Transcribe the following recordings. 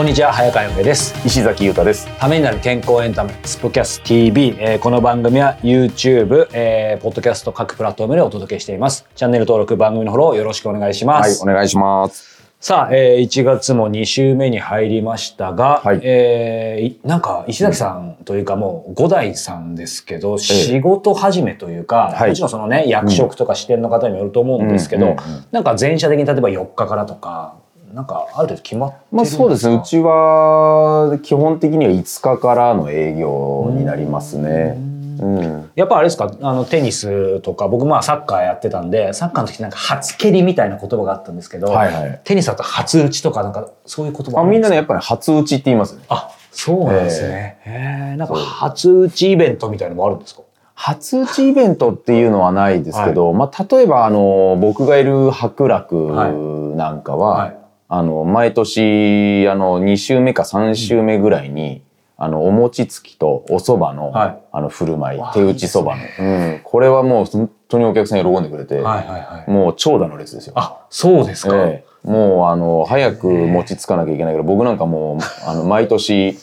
こんにちは早川洋平です。石崎裕太です。ためになる健康エンタメスポキャス TV、えーこの番組は YouTube、えー、ポッドキャスト各プラットフォームでお届けしています。チャンネル登録番組のフォローよろしくお願いしまはい、す、お願いします。さあ、えー、1月も2週目に入りましたが、はい。えーいなんか石崎さんというかもう五代さんですけど、仕事始めというか、はい。もちろんそのね役職とか支店の方にもよると思うんですけど、うんなんか全社的に例えば4日からとかなんかある程度決まってまあそうですね。うちは基本的には5日からの営業になりますね。うん。やっぱあれですか？あのテニスとか僕まあサッカーやってたんでサッカーの時なんか初蹴りみたいな言葉があったんですけど、はいはい。テニスだと初打ちとかなんかそういう言葉あみんなねやねっぱり初打ちって言いますね。あそうなんですね、へえなんか初打ちイベントみたいのもあるんですか？初打ちイベントっていうのはないですけど、まあ例えばあの僕がいる博楽なんかは、はいあの毎年あの2週目か3週目ぐらいに、あのお餅つきとお蕎麦の、はい。あの振る舞い手打ち蕎麦の。うん、これはもう本当にお客さん喜んでくれて、はいはいはい。もう長蛇の列ですよ。あそうですか、ええ。もうあの早く餅つかなきゃいけないから僕なんかもうあの毎年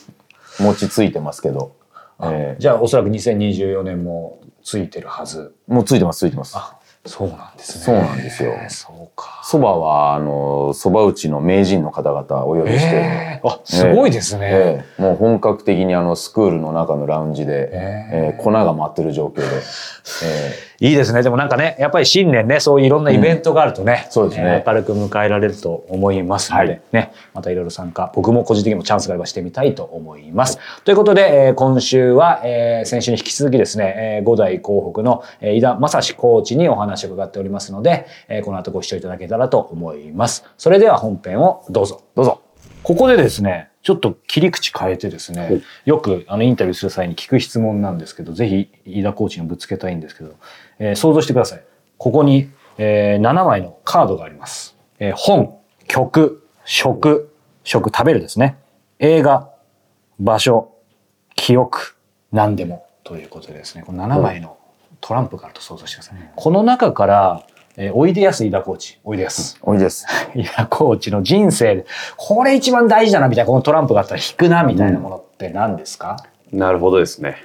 餅ついてますけど、ええ。じゃあおそらく2024年もついてるはず。もうついてますついてます。あそうなんですね。そうなんですよ。そうか。そばはあのそば打ちの名人の方々お呼びして、えー、あすごいですね、ええもう本格的にあのスクールの中のラウンジで、えええ粉が舞ってる状況で、えいいですね。でもなんかね、やっぱり新年ね、そういういろんなイベントがあるとね、そうですねえー明るく迎えられると思いますので、はいね、またいろいろ参加、僕も個人的にもチャンスがあればしてみたいと思います。ということで、えー今週は、えー先週に引き続きですね、えー五代広北の、えー井田正史コーチにお話を伺っておりますので、えーこの後ご視聴いただけたらと思います。それでは本編をどうぞ。どうぞ。ここでですね、ちょっと切り口変えてですね、よくあのインタビューする際に聞く質問なんですけど、ぜひ飯田コーチにぶつけたいんですけど、えー想像してください。ここに、えー7枚のカードがあります。えー本、曲、食、食、食べるですね。映画、場所、記憶、何でもということでですね、この7枚のトランプがあると想像してください。この中から、えーおいでやす飯田コーチ、おいでやす。おいでです。いや、コーチの人生で、これ一番大事だな、みたいな、このトランプがあったら引くな、みたいなものって何ですか、なるほどですね。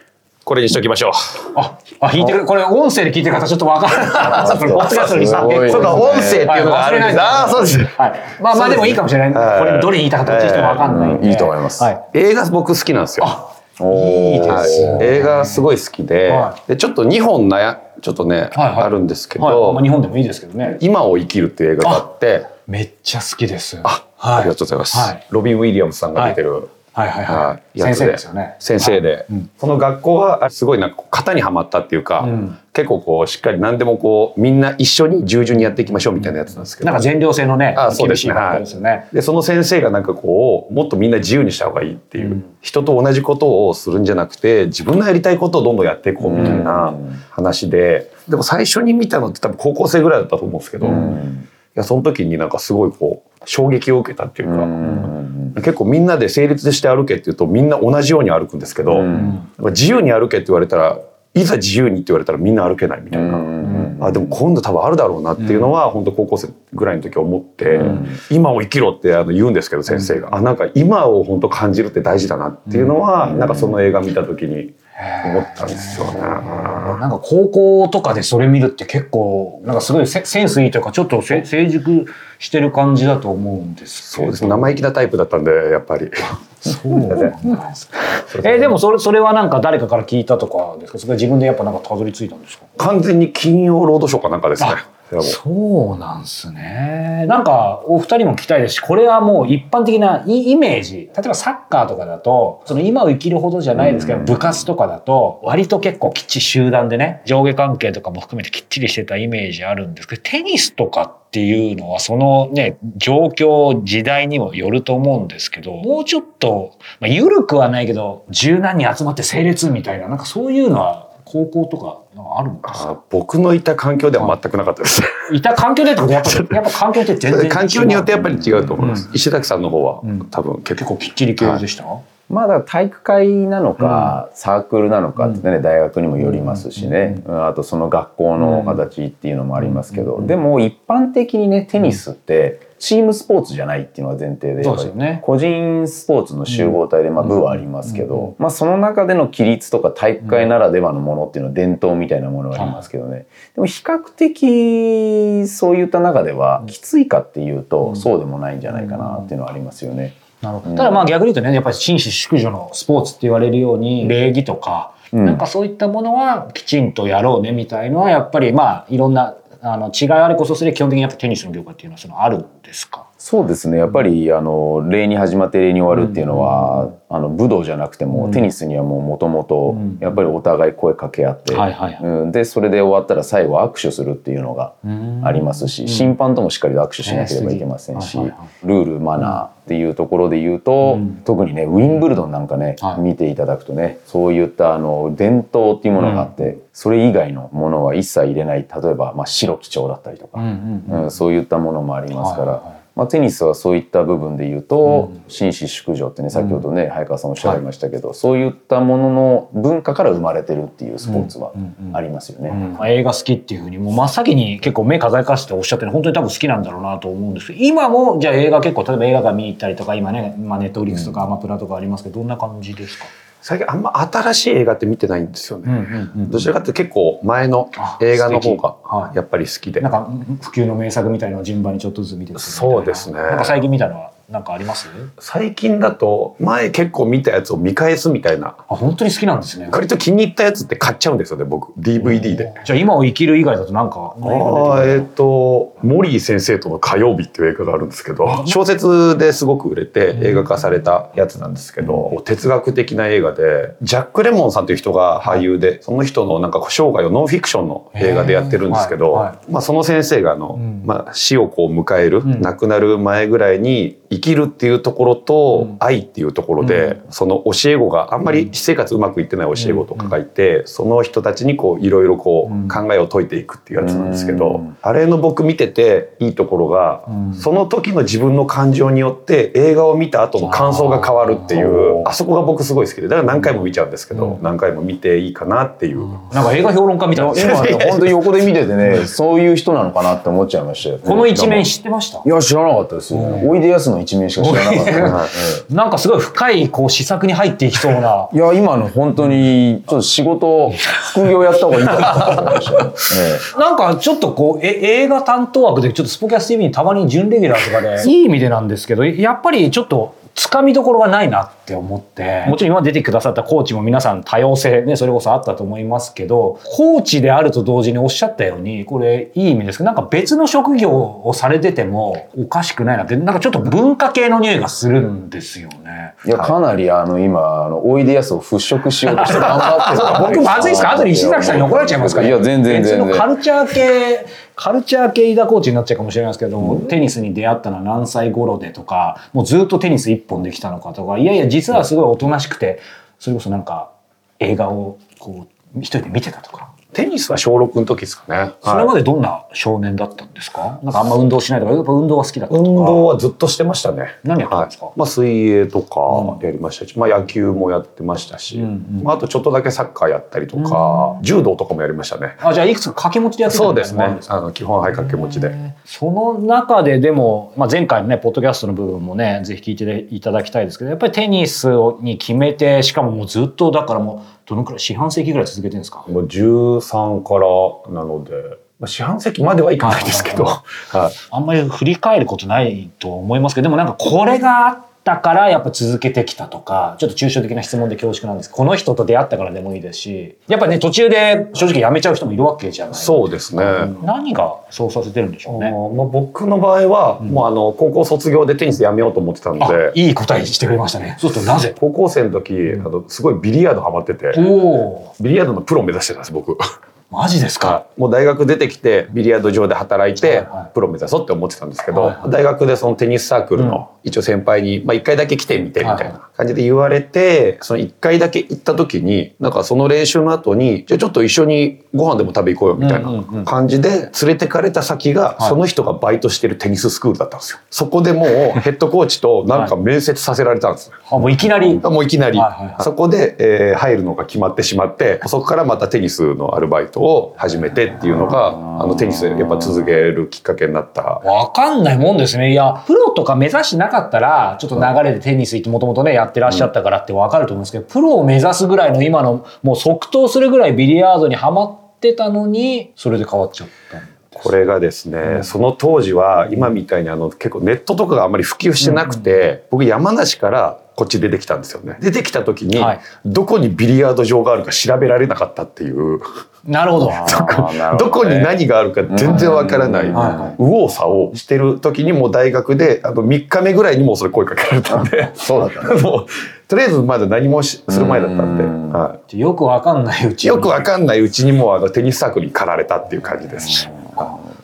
これにしときましょう。あ、あ、引いてる、これ音声で聞いてる方ちょっとわからない。そうか、音声っていうのがあるんです。ああ、そうです。はい。まあまあでもいいかもしれない。はいこれどれ言いたかったかちょっとわかんないいいと思いますはい。映画僕好きなんですよ。いいですはい、映画すごい好きで,、はでちょっと2本悩ちょっとね、はいはいあるんですけど、はい。まあ日本でもいいですけどね。今を生きるっていう映画があってめっちゃ好きです。あ,、はいありがとうございます、はいロビン・ウィリアムズさんが出てる、はいはいは。はい。先生ですよね。先生で、うん。その学校はすごいなんか型にはまったっていうか、うん。結構こうしっかり何でもこうみんな一緒に従順にやっていきましょうみたいなやつなんですけど。なんか全寮制のね、あそうですね。ですよね。でその先生がなんかこうもっとみんな自由にした方がいいっていう、うん。人と同じことをするんじゃなくて自分のやりたいことをどんどんやっていこうみたいな話で、でも最初に見たのって多分高校生ぐらいだったと思うんですけど、いやその時になんかすごいこう衝撃を受けたっていうか、結構みんなで成立して歩けっていうとみんな同じように歩くんですけど、自由に歩けって言われたらいざ自由にって言われたらみんな歩けないみたいな。あでも今度多分あるだろうなっていうのは、本当高校生ぐらいの時思って、今を生きろってあの言うんですけど先生が、あなんか今を本当感じるって大事だなっていうのは、なんかその映画見た時に思ったんですよね。なんか高校とかでそれ見るって結構、なんかすごいセセンスいいというか、ちょっとせ成熟してる感じだと思うんですけど。そうですね。生意気なタイプだったんでやっぱり。そうなんですか。え、でもそれ、それはなんか誰かから聞いたとかですか？それは自分でやっぱなんかたどり着いたんですか？完全に金曜ロードショーかなんかですねそうなんすね。なんか、お二人も聞きたいですし、これはもう一般的なイイメージ。例えばサッカーとかだと、その今を生きるほどじゃないですけど、部活とかだと、割と結構きっちり集団でね、上下関係とかも含めてきっちりしてたイメージあるんですけど、テニスとかっていうのは、そのね、状況、時代にもよると思うんですけど、もうちょっと、まあ、緩くはないけど、柔軟に集まって整列みたいな、なんかそういうのは、高校とかあるんですか？あ僕のいた環境では全くなかったです。いた環境でってことやっぱやっぱ環境って全然違う。環境によってやっぱり違うと思います。石崎さんの方はん。多分結結構構きっちり系でした、まあだから体育会なのか、サークルなのかってね、大学にもよりますしね、うん。あとその学校の形っていうのもありますけど、でも一般的にねテニスってチームスポーツじゃないっていうのが前提でね。個人スポーツの集合体で、まあ、部はありますけど、まあ、その中での規律とか体育会ならではのものっていうのは伝統みたいなものがありますけどね、でも比較的そういった中ではきついかっていうと、そうでもないんじゃないかなっていうのはありますよね。なるほど。ただまあ逆に言うとねやっぱり紳士淑女のスポーツって言われるように礼儀とか、うん。なんかそういったものはきちんとやろうねみたいのはやっぱりまあいろんなあの違いあれこそすれ基本的にやっぱテニスの業界っていうのはそのあるんですか？そうですね。やっぱりあの礼に始まって礼に終わるっていうのは、あの武道じゃなくても、テニスにはもうもともとやっぱりお互い声かけ合って、うん、でそれで終わったら最後握手するっていうのがありますし、審判ともしっかりと握手しなければいけませんし、ルールマナーっていうところで言うと、特にねウィンブルドンなんかね、はい。見ていただくとねそういったあの伝統っていうものがあって、それ以外のものは一切入れない。例えば、まあ、白基調だったりとか、うんそういったものもありますから。はいはいはいまあ、テニスはそういった部分で言うと、紳士淑女ってね先ほどね、早川さんおっしゃいましたけど、そういったものの文化から生まれてるっていうスポーツはありますよね。まあ映画好きっていうふうにもう真っ先に結構目輝かせておっしゃってる本当に多分好きなんだろうなと思うんですけど今もじゃあ映画結構例えば映画館見に行ったりとか今ね、まあ、ネットフリックスとかアマプラとかありますけどどんな感じですか、最近あんま新しい映画って見てないんですよね。うんうんどちらかっていうと結構前の映画の方がはい。やっぱり好きで。なんか普及の名作みたいなのを順番にちょっとずつ見てるそうですね。なんか最近見たのはなんかあります？最近だと前結構見たやつを見返すみたいな。あ本当に好きなんですね。割と気に入ったやつって買っちゃうんですよね僕。DVD で。じゃあ今を生きる以外だとなんかああえっ、とモリー先生との火曜日っていう映画があるんですけど小説ですごく売れて映画化されたやつなんですけど哲学的な映画でジャック・レモンさんという人が俳優でその人のなんか生涯をノンフィクションの映画でやってるんですけど、はい。はまあ、その先生があの、まあ、死をこう迎える、亡くなる前ぐらいに生きるっていうところと愛っていうところで、その教え子があんまり私生活うまくいってない教え子とかがいて、その人たちにこういろいろこう考えを解いていくっていうやつなんですけど、あれの僕見てていいところが、その時の自分の感情によって映画を見た後の感想が変わるっていうあそこが僕すごい好きでだから何回も見ちゃうんですけど、何回も見ていいかなっていう。なんか映画評論家みたいな。今ね本当に横で見ててねそういう人なのかなって思っちゃいました。よ、この一面知ってました？いや知らなかったですよ、おいでやすの一面しか知らなかった、はいえなんかすごい深いこう施策に入っていきそうな。え いや今の本当にちょっと仕事副業やった方がいいかなと思いましたなんかちょっとこうえ映画担当枠でちょっとスポキャス TV にたまに準レギュラーとかで。いい意味でなんですけどやっぱりちょっとつかみどころがないなって思ってもちろん今出てくださったコーチも皆さん多様性ねそれこそあったと思いますけどコーチであると同時におっしゃったようにこれいい意味ですけどなんか別の職業をされててもおかしくないなってなんかちょっと文化系の匂いがするんですよね。えいやかなりあの今あのおいでやすを払拭しようとして頑張ってる僕まずいですか後で石崎さんに怒られちゃいますから、いや全然全別のカ然ルチャー系カルチャー系飯田コーチになっちゃうかもしれないですけども、テニスに出会ったのは何歳頃でとかもうずっとテニス一本できたのかとかいやいや実はすごいおとなしくてそれこそなんか映画をこう一人で見てたとかテニスは小6の時ですかね。それまはいでどんな少年だったんですか？なんかあんま運動しないとかやっぱ運動が好きだった運動はずっとしてましたね。何やってたんですか？はいまあ水泳とかやりましたし、まあ野球もやってましたし、まああとちょっとだけサッカーやったりとか、柔道とかもやりましたね。あじゃあいくつか掛け持ちでやってたそうですみたいなのもあるんね。あの基本はい掛け持ちで。その中ででも、まあ、前回のねポッドキャストの部分もねぜひ聞いていただきたいですけどやっぱりテニスに決めてしかももうずっとだからもうどのくらい四半世紀ぐらい続けてるんですか？もう13からなので、まあ、四半世紀まではいかないですけど、はい、あんまり振り返ることないと思いますけどでもなんかこれがあったからやっぱ続けてきたとかちょっと抽象的な質問で恐縮なんです。けどこの人と出会ったからでもいいですしやっぱね途中で正直辞めちゃう人もいるわけじゃない。そうですね。何がそうさせてるんでしょうね。まあ、僕の場合は、もうあの高校卒業でテニスやめようと思ってたのあでいい答えしてくれましたね。そうするとなぜ？高校生の時、あのすごいビリヤードハマってて。ビリヤードのプロを目指してたんです僕マジですか？もう大学出てきてビリヤード場で働いてプロ目指そうって思ってたんですけど、大学でそのテニスサークルの一応先輩に、まあ、1回だけ来てみてみたいな感じで言われてその1回だけ行った時になんかその練習の後にじゃあちょっと一緒にご飯でも食べ行こうよみたいな感じで連れてかれた先がはいその人がバイトしてるテニススクールだったんですよ。そこでもう ヘッドコーチとなんか面接させられたんですよ。あもういきなり？もういきなり、はいはいはいそこで、えー入るのが決まってしまってそこからまたテニスのアルバイトを始めてっていうのがあのテニスやっぱ続けるきっかけになった。わかんないもんですね。いや、プロとか目指してなかったら、ちょっと流れでテニス行ってもともとね、やってらっしゃったからってわかると思うんですけど、プロを目指すぐらいの今の、もう即答するぐらいビリヤードにはまってたのに、それで変わっちゃった。これがですね、その当時は今みたいにあの結構ネットとかがあんまり普及してなくて、僕山梨からこっち出てきたんですよね。出てきた時に、はい。どこにビリヤード場があるか調べられなかったっていう、なるほど。どこに何があるか全然わからない、右往左往してる時にもう大学であの3日目ぐらいにもうそれ声かけられたんで。そうだったね。もうとりあえずまだ何もしする前だったんで、うん。はよくわかんないうちい、に。よくわかんないうちにもうあのテニスサークルに駆られたっていう感じです。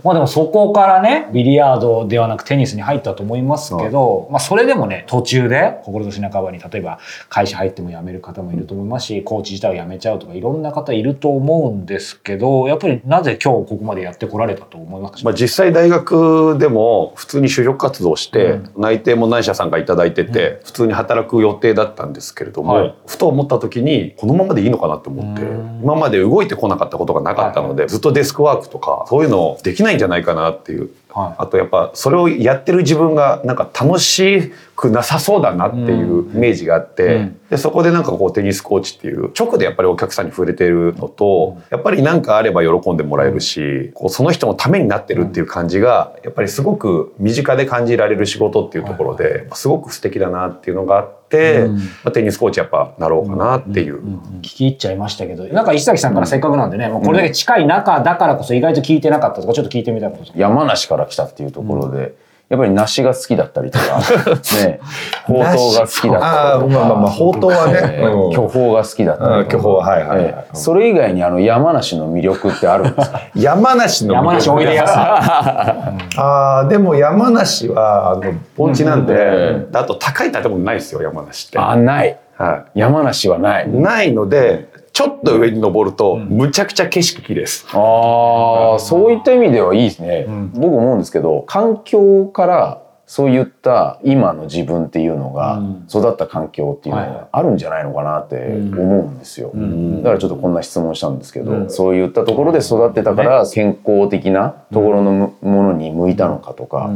まあでもそこからね、ビリヤードではなくテニスに入ったと思いますけど、まあそれでもね、途中で、志半ばに、例えば会社入っても辞める方もいると思いますし、コーチ自体を辞めちゃうとか、いろんな方いると思うんですけど、やっぱりなぜ今日ここまでやってこられたと思いますか、まあ、実際大学でも普通に就職活動して、内定も何社さんが頂いてて、普通に働く予定だったんですけれども、はい。ふと思った時にこのままでいいのかなって思ってうん。今まで動いてこなかったことがなかったので、ずっとデスクワークとかそういうのできないんじゃないかなっていう。はいあとやっぱそれをやってる自分がなんか楽しくなさそうだなっていうイメージがあって、うん。でそこでなんかこうテニスコーチっていう直でやっぱりお客さんに触れてるのとやっぱり何かあれば喜んでもらえるしこうその人のためになってるっていう感じがやっぱりすごく身近で感じられる仕事っていうところですごく素敵だなっていうのがあって、うん。まあ、テニスコーチやっぱなろうかなっていう。聞き入っちゃいましたけど、なんか石崎さんからせっかくなんでね、もうこれだけ近い中だからこそ意外と聞いてなかったとか、ちょっと聞いてみたいこと山梨から来たっていうところで、やっぱり梨が好きだったりとか、ね、ほうとうが好きだったりとか、まあまあまあほうとうはね。えーうん。巨峰が好きだったりとか、うん巨峰はいはいはい。えーそれ以外にあの山梨の魅力ってあるんですか？山梨の山梨おいでやす。あーでも山梨はあの盆地なんで、うあと高い建物ないですよ山梨って。あ、ない。は山梨はない。い、ないのでちょっと上に登るとむちゃくちゃ景色綺麗です。ああ、そういった意味ではいいですね。僕思うんですけど、環境からそういった今の自分っていうのが、育った環境っていうのがあるんじゃないのかなって思うんですよ。だからちょっとこんな質問したんですけど、そういったところで育ってたから健康的なところのむものに向いたのかとか、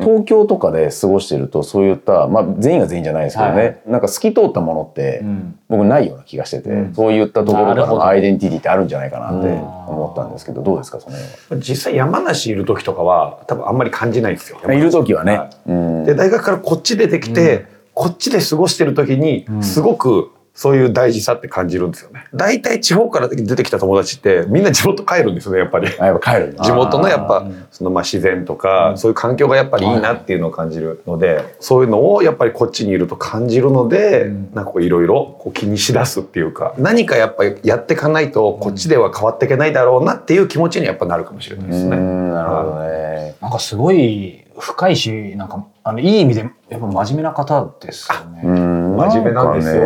東京とかで過ごしてるとそういった、まあ全員が全員じゃないですけどね、はい。なんか透き通ったものって、ん僕ないような気がしてて、そういったところからアイデンティティってあるんじゃないかなって思ったんですけど、どうですかその辺実際山梨いる時とかは多分あんまり感じないんですよ。は。いる時はね。はいうんで大学からこっち出てきて、こっちで過ごしてる時にすごくそういう大事さって感じるんですよね。大体地方から出てきた友達ってみんな地元帰るんですよねやっぱり。あやっぱ帰る 地元のやっぱそのまあ自然とかそういう環境がやっぱりいいなっていうのを感じるのでそういうのをやっぱりこっちにいると感じるのでなんかこういろいろ気にしだすっていうか何かやっぱりやっていかないとこっちでは変わっていけないだろうなっていう気持ちにやっぱなるかもしれないですうね。んなるほどね。なんかすごい深いし、なんか、あの、いい意味で、やっぱ真面目な方ですよね。うん真面目なんですよ。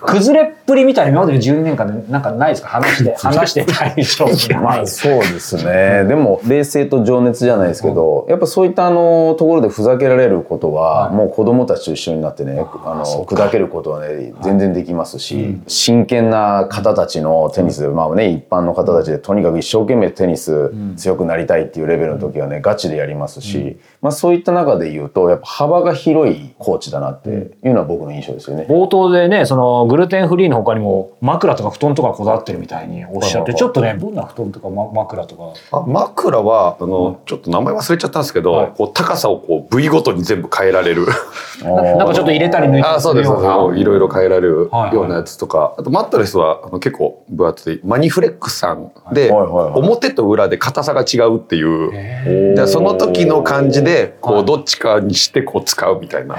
かね崩れっぷりみたいな今までの12年間でなんかないですか？話して、話して大丈夫。な。まあそうですね。でも冷静と情熱じゃないですけど、やっぱそういったあのところでふざけられることは、もう子供たちと一緒になってね、あの砕けることはね全然できますし、真剣な方たちのテニスで、まあね一般の方たちでとにかく一生懸命テニス強くなりたいっていうレベルの時はねガチでやりますし、まあそういった中で言うとやっぱ幅が広いコーチだなっていうのは僕の印象ですよね。冒頭でね、そのグルテンフリーの他にも枕とか布団とかこだわってるみたいにおっしゃって、ちょっとね、どんな布団とか、ま、枕とか。あ枕はあの、ちょっと名前忘れちゃったんですけど、はい。こう高さをこう部位ごとに全部変えられる。なんかちょっと入れたり抜いたりあそうですようなそうです。いろいろ変えられるはいはい。ようなやつとか、あとマットレスはあの結構分厚い。マニフレックスさん。で、はいはいはい。表と裏で硬さが違うっていう。その時の感じでこはいうどっちかにしてこう使うみたいな。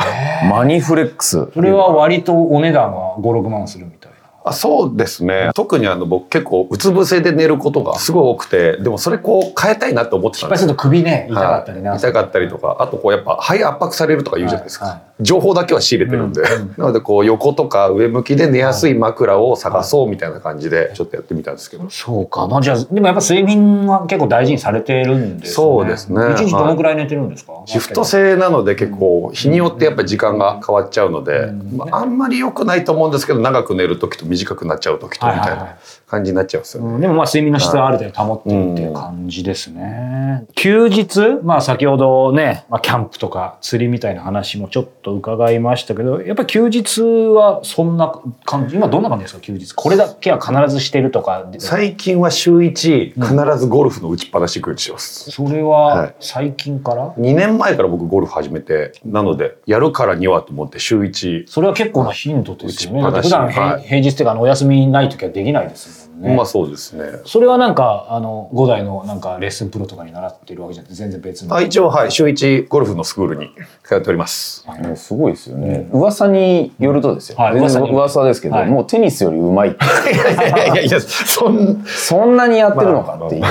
マニフレックス。それは割とお値段が5、6万するみたいな。あそうですね特にあの僕結構うつ伏せで寝ることがすごい多くてでもそれこう変えたいなって思ってたんです失敗すると首ね、痛かったりね。はい痛かったりとかあとこうやっぱ肺圧迫されるとか言うじゃないですか、はいは情報だけは仕入れてるんで、なのでこう横とか上向きで寝やすい枕を探そうみたいな感じでちょっとやってみたんですけど、そうか。まあじゃあ、でもやっぱ睡眠は結構大事にされてるんですね。そうですね。一日どのくらい寝てるんですか、シフト制なので結構日によってやっぱり時間が変わっちゃうので、まあ、あんまり良くないと思うんですけど長く寝る時と短くなっちゃう時とみたいはいはいはい。な感じになっちゃうんですよね。うん。でもまあ睡眠の質はある程度保ってるっていう感じですね。休日、まあ先ほどね、まあキャンプとか釣りみたいな話もちょっと伺いましたけど、やっぱり休日はそんな感じ、今どんな感じですか休日？これだけは必ずしてるとか？最近は週1必ずゴルフの打ちっぱなし行くようにしてます。それははい最近から、2年前から僕ゴルフ始めてなのでやるからにはと思って週1それは結構な頻度ですよね。普段平,、はい平日っていうかお休みない時はできないですもんね。まあそうですね。それはなんか、あの、五代のなんかレッスンプロとかに習ってるわけじゃなくて全然別の。あ一応はい週1ゴルフのスクールに通っております。ねすごいですよね。噂によるとですよ。はい全然噂に噂ですけど、はいもうテニスより上手いって。いやいやいやいやそんそんなにやってるのかっていう。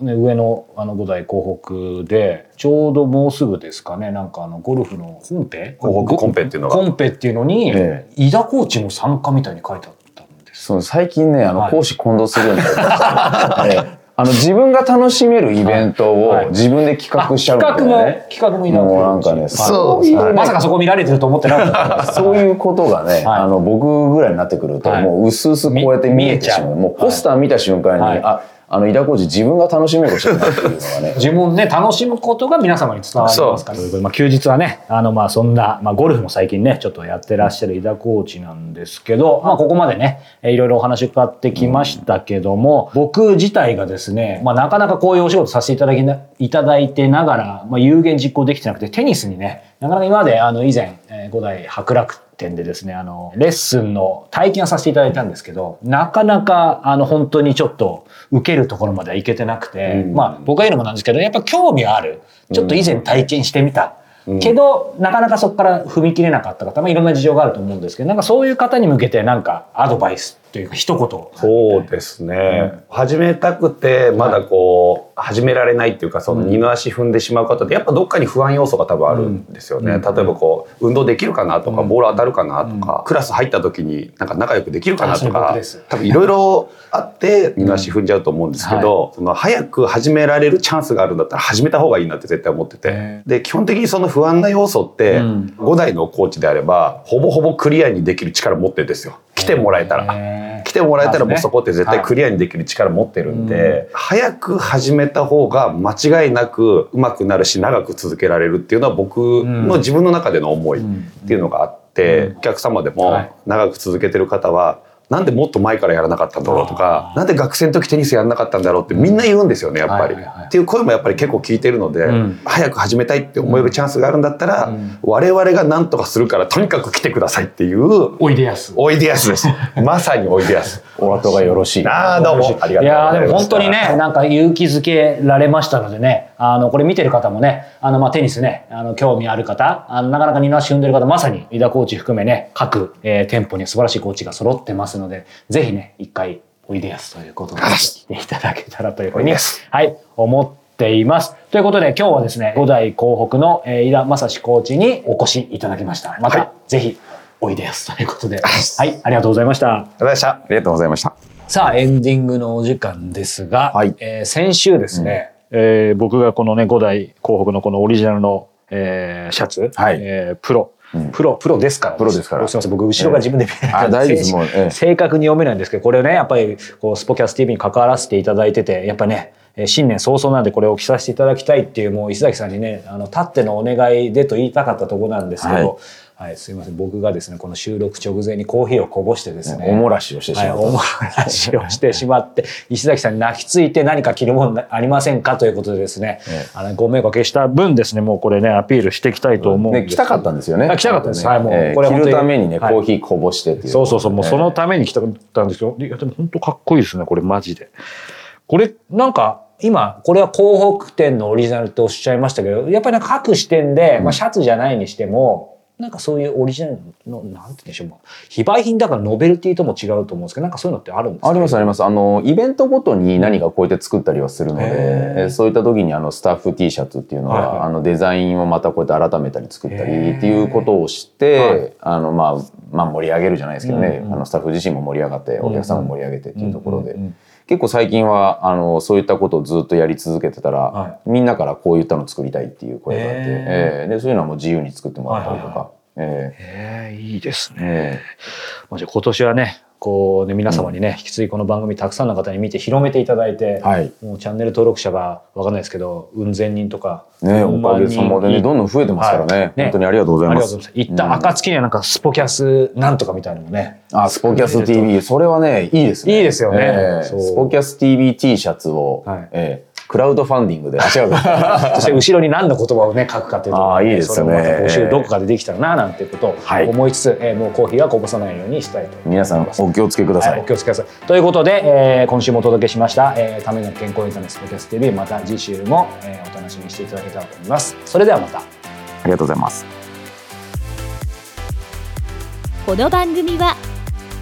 ね、上のあの五代港北でちょうどもうすぐですかねなんかあのゴルフのコンペ？コンペっていうのがコンペっていうのに、え井田コーチも参加みたいに書いてあっその最近ね、あの、はい講師混同するようになりましたね。ええ。あの、自分が楽しめるイベントはい。を自分で企画しちゃうみたい企画も。企画も井田コーチもうなんかね、はい。そういう。ねまさかそこ見られてると思ってなかった。そういうことがね、はい。あの、僕ぐらいになってくると、はい。もう薄々こうやって見えてしまう。もうポスター見た瞬間に、はい。あ、あの、井田コーチ自分が楽しめるしれないっていうのがね。自分で楽しむことが皆様に伝わりますから。という。ことで、まあ、休日はねあのまあそんな、まあ、ゴルフも最近ねちょっとやってらっしゃる井田コーチなんですけど、まあ、ここまでねえーいろいろお話伺ってきましたけども、僕自体がですね、まあ、なかなかこういうお仕事させていただきないただいてながら、まあ、有言実行できてなくてテニスにねなかなか今まであの以前、えー五代伯楽店でですねあのレッスンの体験をさせていただいたんですけどなかなかあの本当にちょっと受けるところまではいけてなくて、まあ僕が言うのもなんですけどやっぱ興味はある。ちょっと以前体験してみた。けど、なかなかそこから踏み切れなかった方、まあ、いろんな事情があると思うんですけど、なんかそういう方に向けてなんかアドバイスというか一言。そうですね、始めたくてまだこう始められないっていうかその二の足踏んでしまう方ってやっぱどっかに不安要素が多分あるんですよね、例えばこう運動できるかなとか、ボール当たるかなとか、クラス入った時になんか仲良くできるかなとか多分いろいろあって二の足踏んじゃうと思うんですけど、その早く始められるチャンスがあるんだったら始めた方がいいなって絶対思ってて。で基本的にその不安な要素ってうん。5代のコーチであればほぼほぼクリアにできる力持ってるんですよ来てもらえたら。来てもらえたらもうそこって絶対はい。クリアにできる力持ってるんで、早く始めた方が間違いなく上手くなるし長く続けられるっていうのは僕の自分の中での思いっていうのがあって、お客様でもはい。長く続けてる方はなんでもっと前からやらなかったんだろうとかなんで学生の時テニスやらなかったんだろうってみんな言うんですよねやっぱり。はいはいはいっていう声もやっぱり結構聞いてるので、ん早く始めたいって思えるチャンスがあるんだったら、我々が何とかするからとにかく来てくださいっていうおいでやす。おいでやすです。まさにおいでやす。お後がよろしい。ああ、どうも。ありがとうございいや。でも本当にね、なんか勇気づけられましたのでね、あの、これ見てる方もね、あの、まあ、テニスね、あの、興味ある方、あの、なかなか二の足踏んでる方、まさに、井田コーチ含めね、各、えー店舗に素晴らしいコーチが揃ってますので、ぜひね、一回、おいでやすということで、来ていただけたらというふうに、はい、思っています。ということで、今日はですね、五代港北の、えー井田正史コーチにお越しいただきました。また、はいぜひ、おいでやすということで、はい、ありがとうございました。ありがとうございました。ありがとうございました。さあ、エンディングのお時間ですが、はいえー先週ですね、えー僕がこのね、五代広北のこのオリジナルの、えーシャツ、はい。えープロ、プロ、プロですから。プロですから。すみません、僕、後ろが自分で見えない。あ大丈夫ですええ。正確に読めないんですけど、これね、やっぱり、こう、スポキャス TV に関わらせていただいてて、やっぱね、えー新年早々なんでこれを着させていただきたいっていう、もう石崎さんにね、あの、立ってのお願いでと言いたかったところなんですけど、はい、すいません。僕がですね、この収録直前にコーヒーをこぼしてですね、おもらしをしてしはい、まった。おもらしをしてしまって、石崎さんに泣きついて何か着るものありませんかということでですね、ええあのご迷惑をかけした分ですね、もうこれね、アピールしていきたいと思うんね、です来たかったんですよね。あ来たかったですねはいもうえー着これ本当にるためにね、はいコーヒーこぼしてっていう。そうそうそう、もうそのえために来たかったんですけど、いや、でも本当かっこいいですね、これマジで。これ、なんか、今、これは広北店のオリジナルっておっしゃいましたけど、やっぱりなんか各視点で、まあシャツじゃないにしても、なんかそういうオリジナルのなんて言うんでしょう。非売品だからノベルティとも違うと思うんですけどなんかそういうのってあるんですか？ありますあります。あの、イベントごとに何かこうやって作ったりはするので、そういった時にあの、スタッフ T シャツっていうのは、はいはい。あの、デザインをまたこうやって改めたり作ったりっていうことをして、はい。あの、まあ、まあ盛り上げるじゃないですけどね、うん。うんあの、スタッフ自身も盛り上がって、お客さんも盛り上げてっていうところで、うんうんうん結構最近は、あの、そういったことをずっとやり続けてたら、はみんなからこういったの作りたいっていう声があって、えーで、そういうのはもう自由に作ってもらったりとはいか、えへえいいですーね。えまあじゃあ今年はねこうね皆様にね、引き継ぎこの番組たくさんの方に見て広めていただいて、ーはい。もうチャンネル登録者がわかんないですけどうん千人とかね、おかげさまでね、人どんどん増えてますからね。はいね。本当にありがとうございます。いった暁にはなんかスポキャスなんとかみたいなのもね。あ、スポキャス TV、それはね、いいですね。いいですよね。ええ。そう。スポキャス TV T シャツを、はい。ええクラウドファンディングで、あ、違う。そして後ろに何の言葉をね書くかっていうところあーいいですね募集どこかでできたらななんていうことをはい思いつつ、えーもうコーヒーはこぼさないようにしたいと思い皆ます。さんお気をつけくださはい、い。お気をつけください。ということで、えー今週もお届けしました、えーための健康エンタメスポキャス TV また次週も、えーお楽しみにしていただけたらと思います。それではまた。ありがとうございます。この番組は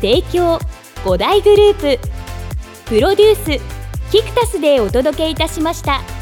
提供5大グループプロデュースキクタスでお届けいたしました。